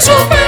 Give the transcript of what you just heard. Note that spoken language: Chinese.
出发